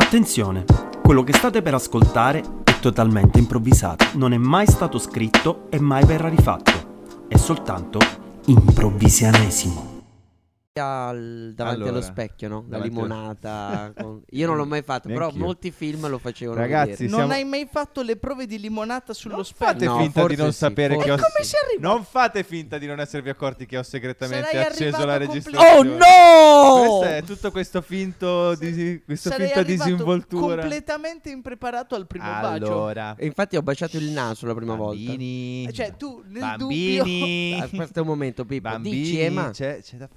Attenzione, quello che state per ascoltare è totalmente improvvisato, non è mai stato scritto e mai verrà rifatto, è soltanto improvvisianesimo. Al- davanti Allora, allo specchio, no? La limonata. con- Io non l'ho mai fatto, però molti film lo facevano Ragazzi, vedere. Non siamo- hai mai fatto le prove di limonata sullo Non specchio? fate No, finta di non sì, sapere che ho sì. Non fate finta di non esservi accorti che ho segretamente Sarai acceso la registrazione. Oh no! Questo è tutto questo finto di questa Sarei finta disinvoltura. completamente impreparato al primo bacio. Allora, E infatti ho baciato il naso la prima bambini, Cioè, tu nel bambini, volta. Aspetta un momento, Pippo. bambini, Dici, Ema. c'è- c'è da-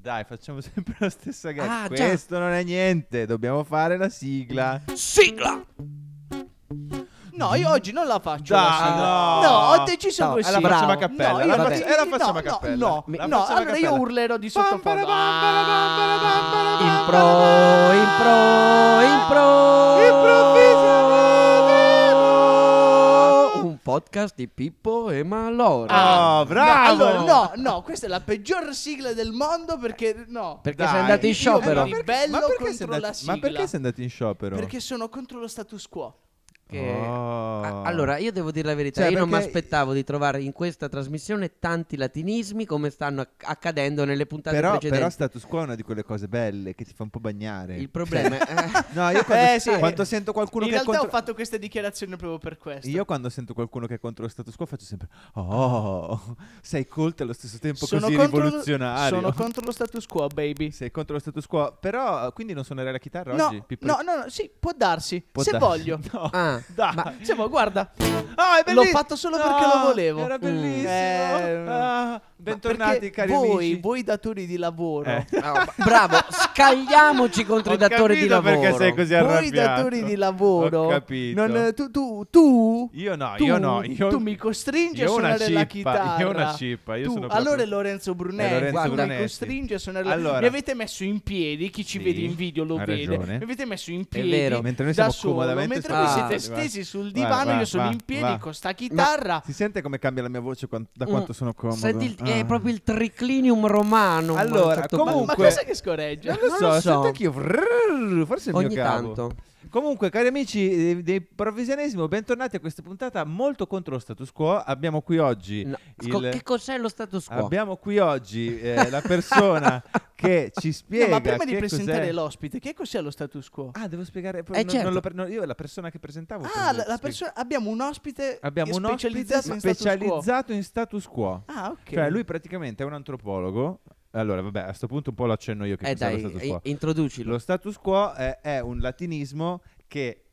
Dai, facciamo sempre la stessa gag. Ah, già. Questo non è niente, dobbiamo fare la sigla. Sigla! No, io oggi non la faccio. Dai, la sigla. no. No, ho deciso No, così. E la facciamo a cappella. No, la io vabbè. e la facciamo no, a cappella. No, La no, a allora io cappella. urlerò di sottofondo. Impro, impro, impro. Un podcast di Pippo e Malora. Ah, bravo! No, allora, no, no, questa è la peggior sigla del mondo perché no. Perché sei andato in Io sciopero. mi ribello Ma perché, sei contro andato, la ma sigla. perché sei andato in sciopero? Perché sono contro lo status quo. Che- Oh. A- Allora, io devo dire la verità, Cioè, io non mi perché- aspettavo di trovare in questa trasmissione tanti latinismi come stanno acc- accadendo nelle puntate però, precedenti. però status quo è una di quelle cose belle che ti fa un po' bagnare. Il problema è... No, io quando, Eh, sì. quando sento qualcuno In che è realtà contro... ho fatto queste dichiarazioni proprio per questo. Io quando sento qualcuno che è contro lo status quo faccio sempre Oh, sei colto e allo stesso tempo sono così contro, rivoluzionario sono contro lo status quo, baby. Sei contro lo status quo Però quindi non suonerai la chitarra No, oggi? Pippo? no, no, no, sì, può darsi, Può se darsi. voglio. No Ah, Dai ma- Se vuoi, guarda, Ah, è l'ho fatto solo No, perché lo volevo. Era Mm. bellissimo Eh, Ah, Bentornati cari voi, amici voi datori di lavoro, Eh. ah, bravo, scagliamoci contro Ho i datori di lavoro. perché sei così voi arrabbiato datori di lavoro, Ho capito non- tu, tu, tu, Io no, tu, io no io... tu mi costringi a suonare la cippa, chitarra. Io una cippa Io Tu- sono proprio- allora è Lorenzo Brunetti, È Lorenzo tu mi costringi a suonare la Allora. Mi avete messo in piedi, chi ci Sì, vede in video lo vede. ragione. Mi avete messo in È piedi vero. Mentre noi da siamo solo, comodamente mentre voi siete Ah. Stesi sul Vai, divano, vai, io sono va, in piedi va. con sta chitarra. Si sente come cambia la mia voce da Mm. quanto sono comodo Senti, il- è Ah. proprio il triclinium romano. ma Allora, certo Ma, comunque- ma cos'è che scorreggia? Non lo Non so, lo so. sento anch'io. Vrrr, Forse è il Ogni mio cavo. tanto. Comunque, cari amici dei, dei Provvisionesimo, bentornati a questa puntata molto contro lo status quo. Abbiamo qui oggi. No, il- Che cos'è lo status quo? Abbiamo qui oggi eh, la persona che ci No, spiega. ma prima di presentare cos'è- l'ospite, che cos'è lo status quo? Ah, devo spiegare. Eh, non- non certo. lo pre- no, io la persona che presentavo. Ah, la, la persona, abbiamo un ospite Abbiamo un ospite specializzato in status quo. specializzato in status quo. Ah, ok. Cioè, lui praticamente è un antropologo. Allora, vabbè, a questo punto un po' lo accenno io che Eh dai, lo status quo. introducilo. Lo status quo è, è un latinismo che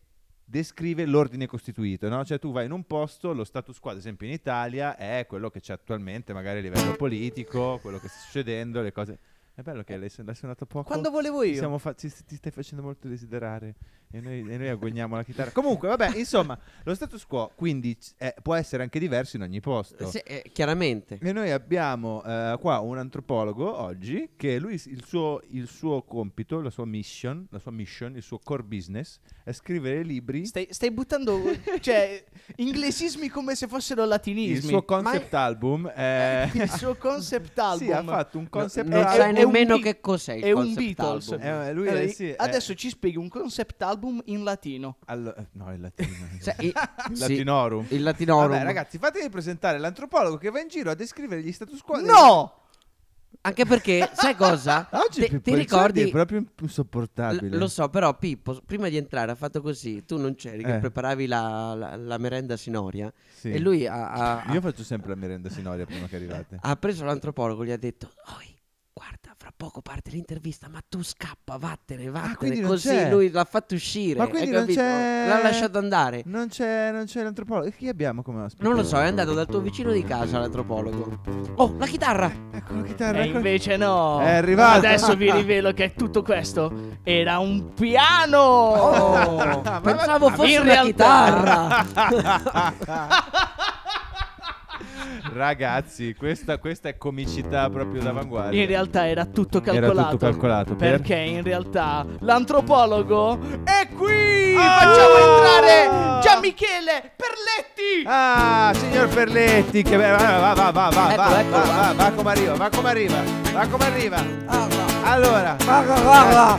descrive l'ordine costituito, no? Cioè tu vai in un posto, lo status quo ad esempio in Italia è quello che c'è attualmente magari a livello politico, quello che sta succedendo, le cose... È bello che lei, l'hai suonato poco. Quando volevo io. fa- ti, ti stai facendo molto desiderare e noi, e noi agogniamo la chitarra. Comunque, vabbè, insomma, lo status quo quindi è- può essere anche diverso in ogni posto. Sì, eh, chiaramente. E noi abbiamo eh, qua un antropologo oggi che lui il suo, il suo compito, la sua mission, la sua mission, il suo core business è scrivere libri. Stai, stai buttando cioè, inglesismi come se fossero latinismi. Il suo concept album è... Il suo concept album. Sì, ha fatto un concept non è- sai è un nemmeno che cos'è il è un concept Beatles. album. Eh, lui è- sì, è- adesso ci spieghi un concept album in latino. Allo- eh, no, il latino. Cioè, i- sì, Latinorum. il latinorum. Vabbè, ragazzi, fatemi presentare l'antropologo che va in giro a descrivere gli status quo. dei- No! Anche perché, sai cosa? Oggi Ti- Pippo ti ricordi? è proprio L- insopportabile. lo so, però Pippo, prima di entrare ha fatto così, tu non c'eri, che Eh. preparavi la, la- la merenda sinoria Sì. e lui ha, ha- ha- Io faccio sempre la merenda sinoria prima che arrivate. ha preso l'antropologo e gli ha detto, Oi, guarda, fra poco parte l'intervista, ma tu scappa, vattene, vattene. Ah, quindi non Così c'è. lui l'ha fatto uscire, Ma quindi non capito? c'è- L'ha lasciato andare. Non c'è, non c'è l'antropologo. E chi abbiamo come ospite? Non lo so, è andato dal tuo vicino di casa l'antropologo. Oh, la chitarra! Ecco la chitarra. E ecco- invece no. È arrivato. Adesso vi rivelo che tutto questo era un piano. Oh, Ma- pensavo ma- fosse in una realtà- chitarra. Ragazzi, questa, questa è comicità proprio d'avanguardia. In realtà era tutto Era calcolato. tutto calcolato, per- Perché in realtà l'antropologo è qui. Ah! Facciamo entrare Gianmichele Perletti. Ah, signor Perletti, che va, va, va, va, va, Eccolo, va, eccolo. va, va, va come arriva, va come arriva, va come arriva. Allora,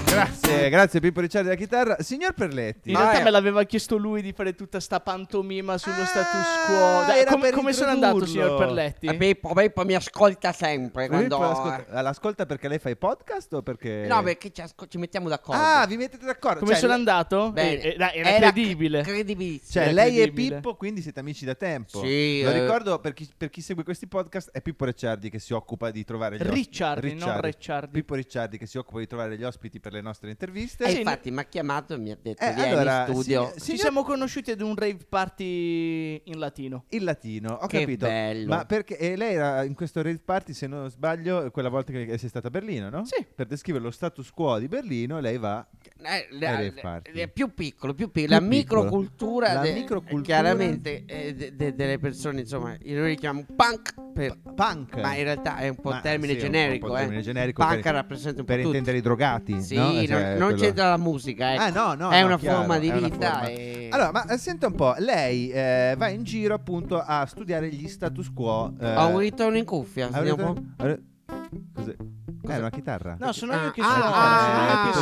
grazie, grazie Pippo Ricciardi della chitarra. Signor Perletti, In Ma realtà è- me l'aveva chiesto lui di fare tutta sta pantomima sullo Ah, status quo. Dai, era come, per come sono andato, introdurlo. signor Perletti? E Pippo, Pippo mi ascolta sempre Pippo quando... l'ascolta, l'ascolta perché lei fa i podcast o perché... No, perché ci, asco- ci mettiamo d'accordo. Ah, vi mettete d'accordo? Come Cioè, sono andato? Bene. Eh, eh, dai, era, Era credibile. Credibilissimo. Cioè, Era lei e credibile. Pippo quindi siete amici da tempo. Sì, Lo eh. ricordo per chi, per chi segue questi podcast è Pippo Ricciardi che si occupa di trovare gli ospiti. Ricciardi, non Ricciardi. Pippo Ricciardi che si occupa di trovare gli ospiti per le nostre interviste. E Sì, infatti mi ha chiamato e mi ha detto Eh, vieni allora, in studio. sì, Ci signor- siamo conosciuti ad un rave party in latino. Il latino, ho Che capito. bello. Ma perché e lei era in questo rave party, se non sbaglio, quella volta che sei stata a Berlino, no? Sì. Per descrivere lo status quo di Berlino, lei va Eh, Ai la- rave la- party. più piccolo, più piccolo, Più la piccolo. microcultura, La de- microcultura. chiaramente eh, de- de- delle persone, insomma, io li chiamo punk, per- punk. ma in realtà è un po' Ma termine sì, un po' generico, un eh. termine generico punk per- rappresenta un po' per tutto. intendere i drogati, Sì, no? non, Cioè, non quello- c'entra la musica, ecco. Ah, no, no, è no, una chiaro, forma di vita. forma. e- Allora, ma eh, senta un po', lei eh, va in giro appunto a studiare gli status quo. eh, Ho un ritorno in cuffia, sentiamo un po'. Cos'è? Eh, una chitarra. No, sono Ah, io che ah,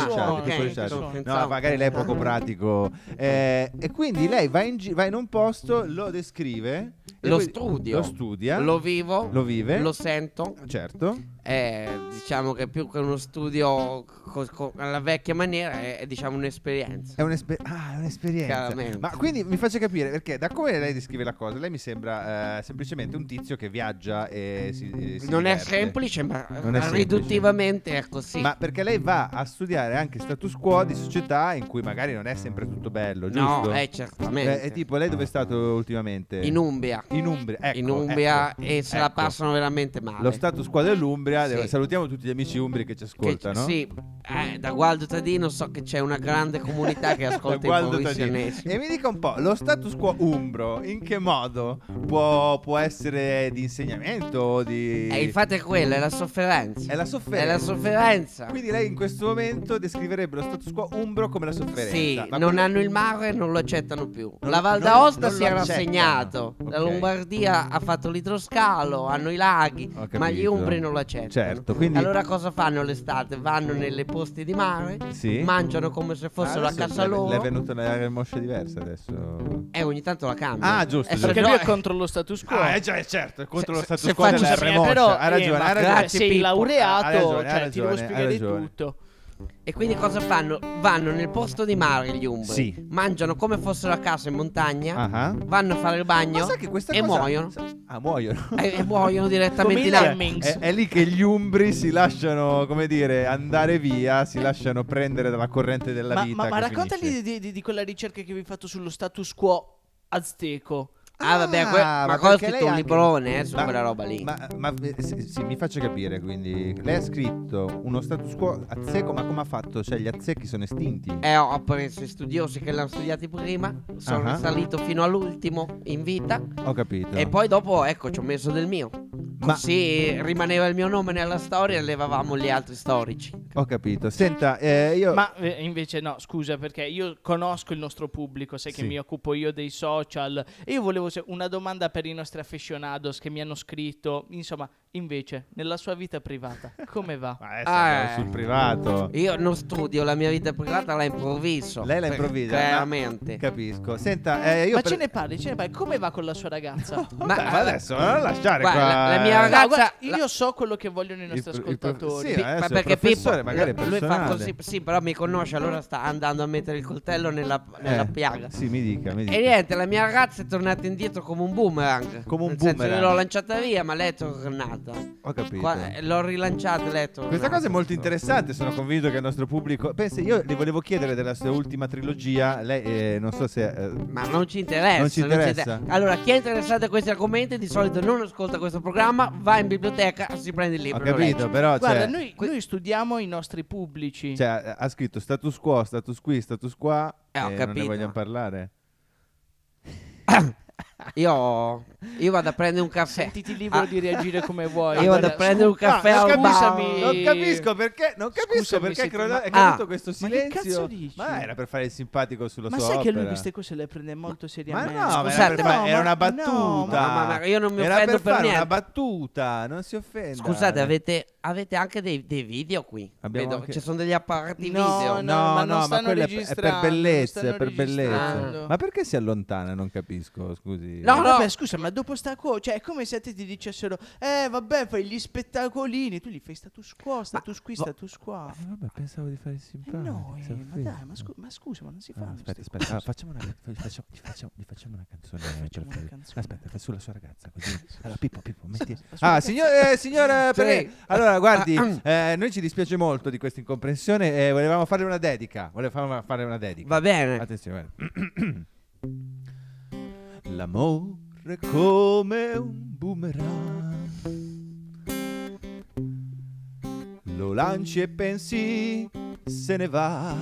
suono. ah, ah. No, magari lei è poco pratico. Eh, e quindi lei va in, gi- va in un posto, lo descrive. Lo studio. Lo studia. Lo vivo, lo vive. lo sento. Certo. È, diciamo che più che uno studio co- co- alla vecchia maniera è, è, diciamo un'esperienza. È, un'esper- ah, è un'esperienza. Chiaramente. Ma quindi mi faccia capire perché da come lei descrive la cosa, lei mi sembra eh, semplicemente un tizio che viaggia e si. e si non è diverte. semplice, ma Non è semplice. riduttivamente è così. Ma perché lei va a studiare anche status quo di società in cui magari non è sempre tutto bello, giusto? no, è certamente. Eh, è tipo, lei dove è stato ultimamente? in Umbria. In Umbria, ecco, in Umbria ecco, e se la ecco. passano veramente male. Lo status quo dell'Umbria, Sì. devo- salutiamo tutti gli amici umbri che ci Che- ascoltano. sì, eh, da Gualdo Tadino so che c'è una grande comunità che ascolta i professionisti. E mi dica un po', lo status quo umbro, in che modo può, può essere di insegnamento di... E infatti è quella, è la sofferenza. È la sofferenza. È la sofferenza. Quindi lei in questo momento descriverebbe lo status quo umbro come la sofferenza. Sì, Ma non quello- hanno il mare e non lo accettano più. Non- la Val d'Aosta si è rassegnato. La Ok. Lombardia ha fatto l'idroscalo, hanno i laghi, ma gli umbri non lo accettano. Certo, quindi- Allora cosa fanno l'estate? Vanno nelle posti di mare, Sì. mangiano come se fossero Ah, a casa le- loro Le è venuta una moscia diversa adesso. e ogni tanto la cambiano. Ah, giusto, Eh, giusto. Perché lui è eh, contro lo status quo. Ah, eh già, è certo, è contro Se- lo status se quo faccio- della Eh, però, ha ragione, eh, ma ha ragione. grazie, sei laureato, Ha ragione, ha cioè, ti devo ragione, ha spiegare ragione. tutto. E quindi cosa fanno? Vanno nel posto di mare gli umbri, Sì. mangiano come fossero a casa in montagna, Ah. vanno a fare il bagno Ma sai che questa e cosa- muoiono. Ah, muoiono. E, e muoiono direttamente Come in lemmings. È, è lì che gli umbri si lasciano, come dire, andare via, si lasciano prendere dalla corrente della Ma, vita. ma, ma raccontali di, di- di quella ricerca che avevi fatto sullo status quo azteco. Ah, vabbè, que- Ah, ma ho perché scritto un anche- librone eh, su Ma- quella roba lì. Ma, ma eh, sì, sì, mi faccia capire, quindi lei ha scritto uno status quo azzeco, ma come ha fatto? Cioè gli azzecchi sono estinti? E ho, preso i studiosi che l'hanno studiati prima, sono Ah. salito fino all'ultimo in vita Ho capito. e poi dopo, ecco, ci ho messo del mio. Ma- Così rimaneva il mio nome nella storia e levavamo gli altri storici. Ho capito. Senta, eh, io... Ma eh, invece no, scusa, perché io conosco il nostro pubblico, sai Sì. che mi occupo io dei social. E io volevo se- una domanda per i nostri aficionados che mi hanno scritto. Insomma, invece, nella sua vita privata, come va? Ma Ah, andiamo eh. sul privato. Io non studio, la mia vita privata la improvviso. Lei la improvvisa? Chiaramente. Capisco. Senta, eh, io Ma per- ce ne parli, ce ne parli. Come va con la sua ragazza? Ma adesso non lasciare Guarda, qua. la- la mia eh, ragazza- No, guarda, la- io so quello che vogliono i nostri Il- il prof- ascoltatori. sì, ma il perché professore Pippo magari è lui fa così, sì, però mi conosce, allora sta andando a mettere il coltello nella, nella Eh, piaga. Sì, mi dica, mi dica. E niente, la mia ragazza è tornata indietro come un boomerang. Come un Nel senso, boomerang. io l'ho lanciata via, ma lei è tornata. Ho capito. Qua- eh, l'ho rilanciata lei è tornata. Questa cosa è molto interessante, sono convinto che il nostro pubblico... Pensi, io le volevo chiedere della sua ultima trilogia, lei eh, non so se... eh, Ma non ci interessa. Non ci interessa? Allora, chi è interessato a questi argomenti di solito non ascolta questo programma, va in biblioteca, si prende il libro. ho e lo capito, legge. però... Guarda, cioè, noi, noi studiamo i nostri pubblici. cioè, ha scritto status quo, status qui, status qua... Eh, ho e non ne capito. vogliamo parlare. Io, io vado a prendere un caffè. Sentiti libero Ah. di reagire come vuoi. Io vado a prendere un caffè non al capisco-. Non capisco perché, non capisco Scusami, perché è ma- caduto Ah. questo Ma che cazzo silenzio. dici? Ma era per fare il simpatico sulla Ma sua sai che lui opera. queste cose le prende molto Ma seriamente? no, ma era, Scusate, per fare- no, era ma- una no, battuta. ma- ma io non mi era offendo per per fare niente. una battuta, non si offenda. Scusate, avete, avete anche dei, dei video qui? Anche- Ci sono degli apparati No, video. no, No, ma no, non ma quella è per- bellezza, per bellezza. registrando. Ma perché si allontana? Non capisco, scusi. No, Eh, no. vabbè, scusa, ma dopo sta qua, cioè è come se a te ti dicessero, eh, vabbè, fai gli spettacolini, tu gli fai status quo, status qui, status qua. Eh, vabbè, pensavo di fare il Eh simpatico. no, si eh, ma dai, ma, scu- ma scusa, ma non si fa. Ah, aspetta, aspetta, ah, facciamo una, facciamo, gli facciamo- gli facciamo una canzone. Facciamo una fare- canzone. Aspetta, fai sulla sua ragazza. Così. Allora, Pippo, Pippo, metti. Ah, signor, eh, signora, Sì. perché- allora guardi, Ah, eh, noi ci dispiace molto di questa incomprensione e volevamo farle una dedica. Volevamo fare una dedica. Va bene. Attenzione, guarda. L'amore come un boomerang. Lo lanci e pensi se ne va.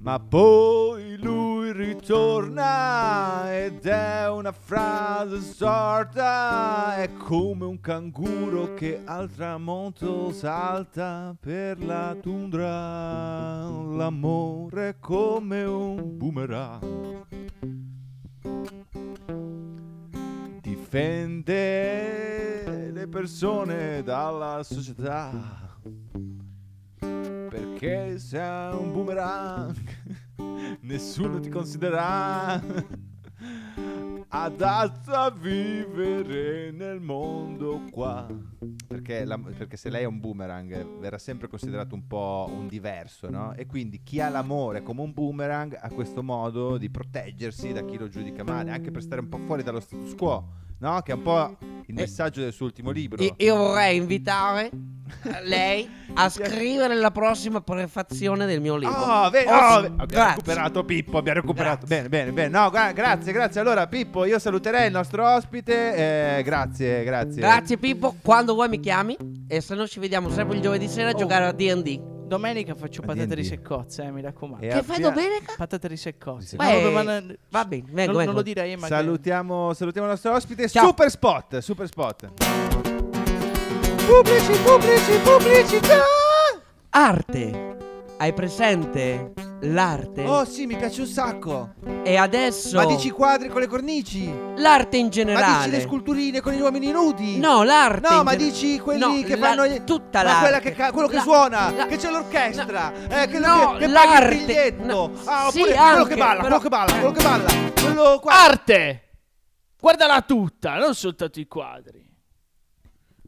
Ma poi lui ritorna ed è una frase sorta. È come un canguro che al tramonto salta per la tundra. L'amore è come un boomerang. Difende le persone dalla società. Perché sei un boomerang, nessuno ti considera adatto a vivere nel mondo qua. Perché, la- perché se lei è un boomerang verrà sempre considerato un po' un diverso, no? E quindi chi ha l'amore come un boomerang ha questo modo di proteggersi da chi lo giudica male, anche per stare un po' fuori dallo status quo, no? Che è un po' il Eh, messaggio del suo ultimo libro. Io, io vorrei invitare lei a scrivere la prossima prefazione del mio libro. Oh, ve- Oh, ve- abbiamo grazie. recuperato Pippo, abbiamo recuperato. Bene, bene, bene. No, gra- grazie, grazie. Allora, Pippo, io saluterei il nostro ospite. eh, grazie, grazie. Grazie Pippo, quando vuoi mi chiami e se no ci vediamo sempre il giovedì sera a Oh. giocare a D&D. Domenica faccio patate D&D. riseccozze, eh, mi raccomando. E Che fai domenica? Patate riseccozze. Beh, No, non- Va bene, vengo, non, non vengo. lo direi, ma Salutiamo, salutiamo il nostro ospite. Ciao. Super spot, super spot. Pubblici, pubblici, pubblicità. Arte. Hai presente l'arte? Oh, sì, mi piace un sacco. E adesso Ma dici i quadri con le cornici? l'arte in Ma dici le generale. sculturine con gli uomini nudi? No, l'arte. No, in ma dici quelli No, che la- fanno gli- tutta ma l'arte. quella che ca- quello che La- suona, la- che c'è l'orchestra, eh, che, No, che, che l'arte. il biglietto. No, Ah, sì, oppure quello anche, che balla, però- quello che balla, quello che balla. Quello qua. Arte! Guardala tutta, non soltanto i quadri.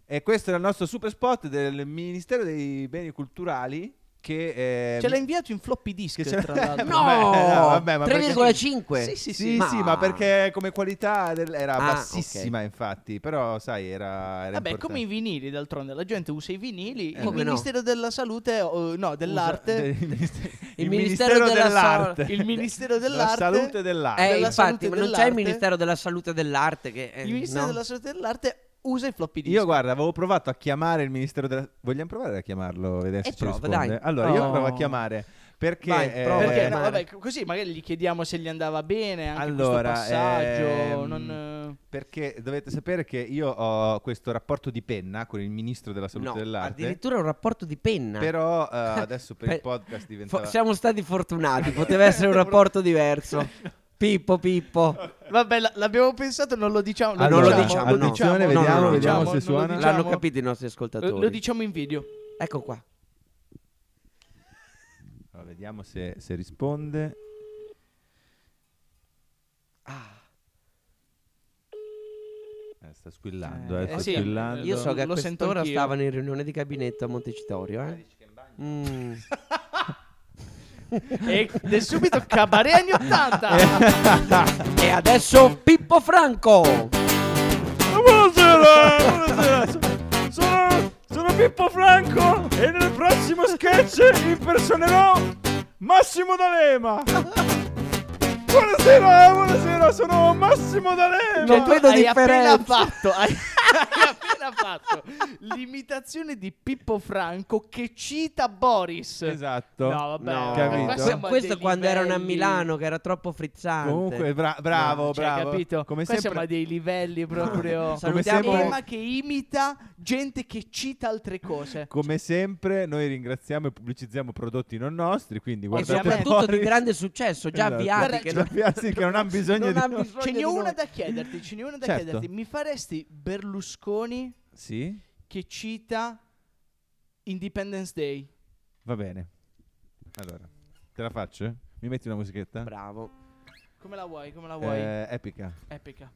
E questo era il nostro super spot del Ministero dei Beni Culturali che eh, Ce l'ha inviato in floppy disk, tra l'altro. No, Vabbè, no, vabbè, ma perché- 3,5. Sì, sì, Sì, Ma- sì, ma perché come qualità del- era Ah, bassissima, infatti, però sai, era, era Vabbè, importante. come i vinili, d'altronde la gente usa i vinili. il Come no? Ministero della Salute, o- no, dell'arte. Usa- ministero- Il Ministero della dell'arte. il Ministero della dell'arte. salute e dell'arte. Eh, della infatti, salute ma non c'è il dell'arte. Ministero della Salute e dell'Arte che eh, Il Ministero no? della Salute e dell'arte usa i floppy disk. Io guarda, avevo provato a chiamare il Ministero della Vogliamo provare a chiamarlo, vedere se Eh, ci prova, risponde. dai. Allora, io Oh. provo a chiamare perché Vai, eh, prova a Perché no, chiamare. vabbè, c- così magari gli chiediamo se gli andava bene anche Allora, questo passaggio. ehm, non, perché dovete sapere che io ho questo rapporto di penna con il Ministro della Salute No, dell'Arte. addirittura un rapporto di penna. Però eh, adesso per il podcast Fo- diventava siamo stati fortunati, poteva essere un rapporto diverso. Pippo, Pippo. Vabbè, la- l'abbiamo pensato, non lo diciamo. Ah, non lo diciamo, no. no, vediamo, no, no, vediamo no, se non lo suona. diciamo. L'hanno capito i nostri Lo, ascoltatori. lo diciamo in video. Ecco qua. Allora, vediamo se, se risponde. Ah, Eh, sta squillando, eh, Eh, sta sì, squillando. io so che a Lo sento quest'ora anch'io. stavano in riunione di gabinetto a Montecitorio, eh. Mm. Ed è subito cabaret anni 80. e adesso Pippo Franco. Buonasera, buonasera. Sono, sono Pippo Franco e nel prossimo sketch impersonerò Massimo D'Alema. Buonasera, buonasera, sono Massimo D'Alema. Non vedo hai differenza. appena fatto. Hai, hai appena appena fatto l'imitazione di Pippo Franco che cita Boris. Esatto. No, vabbè, No, Capito? siamo questo quando erano a livelli- Milano che era troppo frizzante. Comunque, bra- bravo, Cioè, bravo. capito? Come Qua siamo sempre, a dei livelli proprio. Salutiamo- sempre- Ema che imita gente che cita altre cose. come sempre, noi ringraziamo e pubblicizziamo prodotti non nostri. Quindi e guardate soprattutto di fuori. grande successo, già Esatto. avviati. Guarda, che Già avviati che non hanno bisogno non di ha bisogno Ce n'è di una da chiederti, ce n'è una da Certo. chiederti. Mi faresti Berlusconi Sì, che cita Independence Day? va bene. Allora, te la faccio? Mi metti una musichetta? Bravo. Come la vuoi? Come la vuoi? Eh, epica. Epica.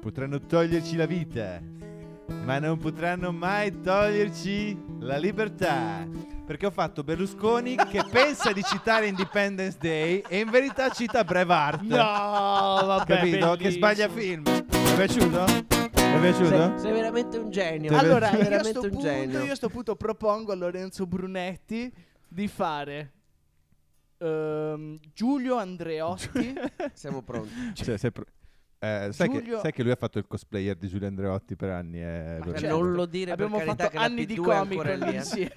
Potranno toglierci la vita, ma non potranno mai toglierci la libertà. Perché ho fatto Berlusconi che pensa di citare Independence Day e in verità cita Braveheart. No, vabbè, Capito? Che bellissimo. sbaglia film. Ti è piaciuto? È piaciuto? Sei, sei veramente un genio. Sei Allora, sei io a veramente sto un punto, genio. io a sto punto propongo a Lorenzo Brunetti di fare ehm, Giulio Andreotti. Siamo pronti. Cioè, sei pro- eh, sai, che, Giulio- sai che lui ha fatto il cosplayer di Giulio Andreotti per anni? eh, Ma certo. Non lo dire Abbiamo fatto che anni di P2 è comico lì, eh. insieme.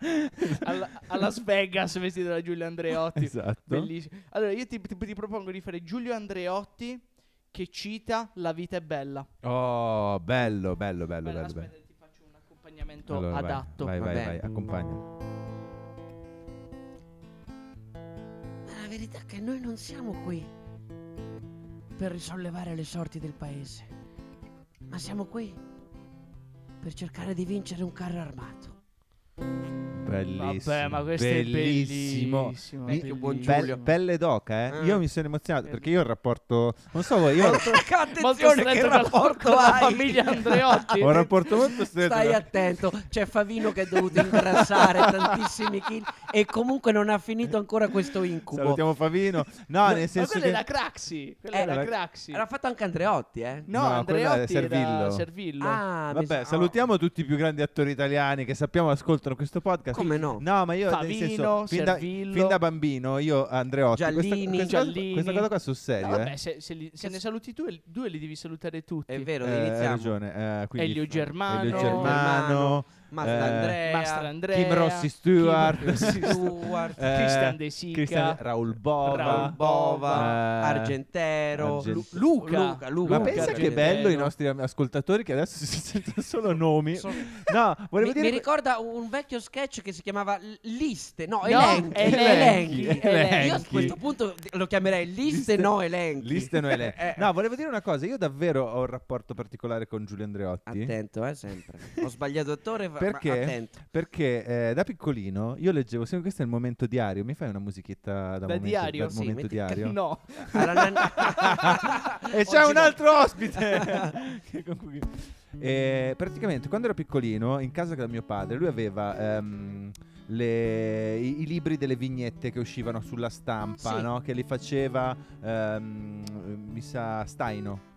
Alla- a Las Vegas vestito da Giulio Andreotti. Esatto. Bellissimo. Allora, io ti, ti- ti propongo di fare Giulio Andreotti che cita La vita è bella. Oh, bello, bello, bello, Beh, bello. aspetta, bello. ti faccio un accompagnamento Allora, vai, adatto. Vai, vai, Vabbè. vai, accompagna. Ma la verità è che noi non siamo qui per risollevare le sorti del paese, ma siamo qui per cercare di vincere un carro armato. Bellissimo. Vabbè, ma questo bellissimo. è bellissimo. Mi- Minchia, buon bellissimo. Giulio. pelle d'oca, eh? Eh. Io mi sono emozionato perché io ho il rapporto. Non so voi, io ho, Attenzione, che rapporto con la hai? famiglia Andreotti. ho un rapporto molto stretto. Stai attento, c'è Favino che è dovuto ingrassare tantissimi chili e comunque non ha finito ancora questo incubo. Salutiamo Favino. No, nel Ma senso quella che. è la Craxi. Quella Eh, è la la- Craxi. Era fatto anche Andreotti, eh? No, No, Andreotti era Servillo. Servillo. Ah, mi Vabbè, sa- salutiamo tutti i più grandi attori italiani che sappiamo ascoltano questo podcast. Come no? No, ma io nel Favino, senso, fin da, fin da bambino, io Andreotti, questa, Giallini. questa, cosa- Giallini. questa cosa qua sul serio, No, vabbè, eh. se, se li- se ne saluti tu, due li devi salutare tutti. È vero, Eh, hai iniziamo. ragione. eh, quindi- Elio Germano. Elio Germano, Germano, Mastro eh, Andrea, Andrea. Kim Rossi Stewart, Kim Rossi Stewart, eh, Christian De Sica. Christian- Raul Bova, Raul Bova, eh, Argentero, Argent- Lu- Luca. Luca, Luca. Ma Luca pensa che Argentero. bello i nostri ascoltatori che adesso si sentono solo nomi. So- No, volevo mi, dire mi ricorda un vecchio sketch che si chiamava Liste, no, No, elenchi. elenchi, elenchi. elenchi. Io a questo punto lo chiamerei liste, Liste- no elenchi. Liste no ele- Eh, No, volevo dire una cosa, io davvero ho un rapporto particolare con Giulio Andreotti. Attento, eh, sempre. Ho sbagliato attore, Perché? Perché eh, da piccolino io leggevo sempre questo è il momento diario. Mi fai una musichetta da, Da momento, diario? dal Sì, momento metti- diario? No. E c'è Oggi un no. altro ospite. Cui- Eh, praticamente quando ero piccolino in casa da mio padre lui aveva ehm, le- i, i libri delle vignette che uscivano sulla stampa, Sì. no? che li faceva ehm, mi sa Staino.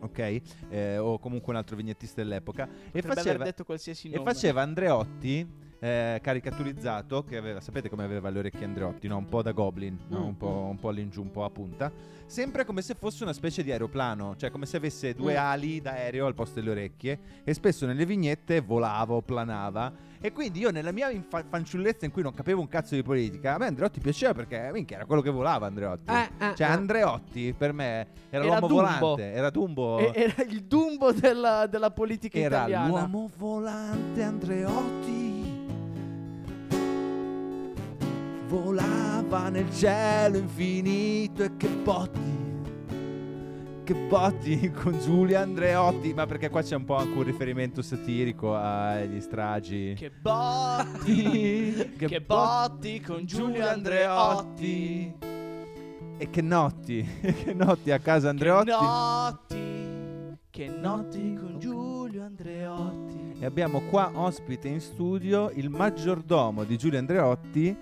Ok, Eh, o comunque un altro vignettista dell'epoca. E Potrebbe aver faceva, detto qualsiasi e nome. faceva Andreotti eh, caricaturizzato che aveva, sapete come aveva le orecchie Andreotti, no? un po' da Goblin, no? Mm. un, po', un po' all'ingiù, un po' a punta, sempre come se fosse una specie di aeroplano, cioè come se avesse due Mm. ali d'aereo al posto delle orecchie e spesso nelle vignette volava o planava e quindi io nella mia infa- fanciullezza in cui non capivo un cazzo di politica, a me Andreotti piaceva perché minchia era quello che volava Andreotti. Eh, eh, Cioè eh. Andreotti per me era, Era l'uomo Dumbo. volante, era Dumbo. E- Era il Dumbo della, della politica Era italiana. l'uomo volante Andreotti. Volava nel cielo infinito e che botti. Che botti con Giulia Andreotti. Ma perché qua c'è un po' anche un riferimento satirico agli stragi. Che botti, che, botti con Giulio Andreotti. E che notti. che notti a casa Che Andreotti. notti, che notti con Giulio Andreotti. E abbiamo qua ospite in studio il maggiordomo di Giulio Andreotti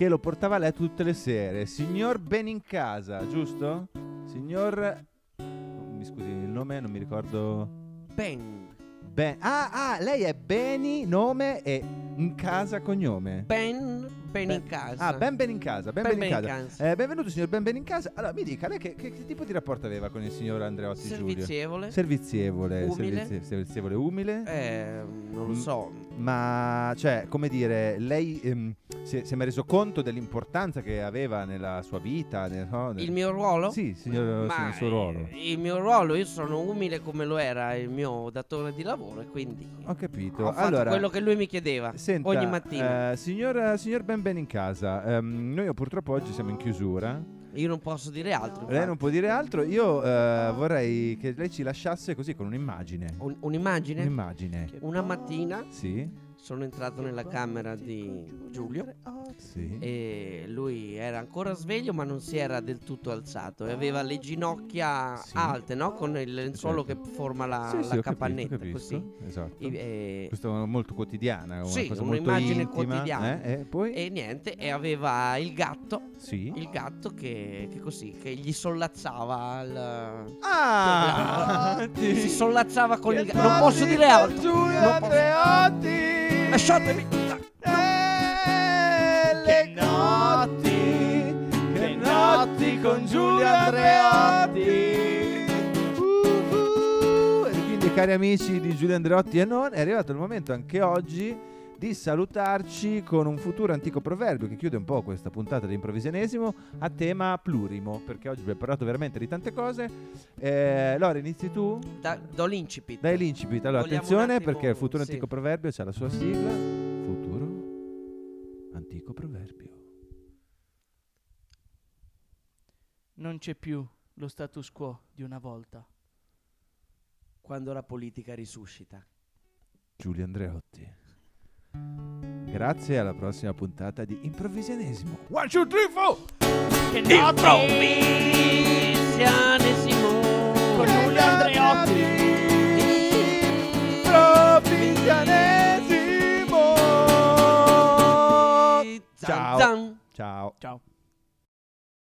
che lo portava a letto tutte le sere. Signor Benincasa, giusto? Signor... Mi scusi il nome, non mi ricordo... Ben. Ben... Ah, ah, lei è Beni, nome e in casa cognome. Ben ben Ben- in casa. Ah, ben ben in casa, ben Ben ben in casa. casa. Eh, benvenuto signor ben ben in casa. Allora, mi dica, lei che, che- che tipo di rapporto aveva con il signor Andreotti Giulio? Servizievole. Servizievole, Umile. servizi- servizievole, umile. eh, non lo Mm. so. Ma, cioè, come dire, lei ehm, si, è, si è mai reso conto dell'importanza che aveva nella sua vita? nel- no, Il mio ruolo? Sì, signor, Ma il suo ruolo. eh, Il mio ruolo, io sono umile come lo era il mio datore di lavoro e quindi Ho capito. ho fatto allora, quello che lui mi chiedeva Senta, ogni mattina. eh, signor, signor Ben Ben in casa, ehm, noi purtroppo oggi siamo in chiusura. Io non posso dire altro. Lei infatti. non può dire altro. Io eh, vorrei che lei ci lasciasse così con un'immagine. Un- un'immagine? Un'immagine. Una mattina Sì, sono entrato nella camera di Giulio sì. e lui era ancora sveglio ma non si era del tutto alzato e aveva le ginocchia Sì. alte, no? Con il lenzuolo Certo. che forma la, Sì, la capito, capannetta ho capito. così. Esatto. E, e- Questo è molto quotidiana, una Sì, cosa molto un'immagine intima. quotidiana. eh? E poi? e niente, e aveva il gatto, il gatto che, che così, che gli sollazzava il... Ah! si sollazzava con il gatto. Non posso dire altro. Posso- Andreotti! Lasciatemi. Eh, Che le notti, che che notti con Giulia Andreotti! Uh-huh. E quindi cari amici di Giulia Andreotti e non, è arrivato il momento anche oggi di salutarci con un futuro antico proverbio che chiude un po' questa puntata di improvvisionesimo a tema plurimo, perché oggi ho parlato veramente di tante cose. Eh, Lore, inizi tu? Da- do l'incipit. Dai l'incipit. Allora, Vogliamo attenzione attimo- perché il futuro sì. antico proverbio c'ha la sua sigla. Futuro antico proverbio. Non c'è più lo status quo di una volta. Quando la politica risuscita. Giulio Andreotti. Grazie, alla prossima puntata di Improvvisionesimo. One, two, three, four! Improvvisionesimo con Giulio Andreotti. Improvvisionesimo! Ciao. Ciao. Ciao.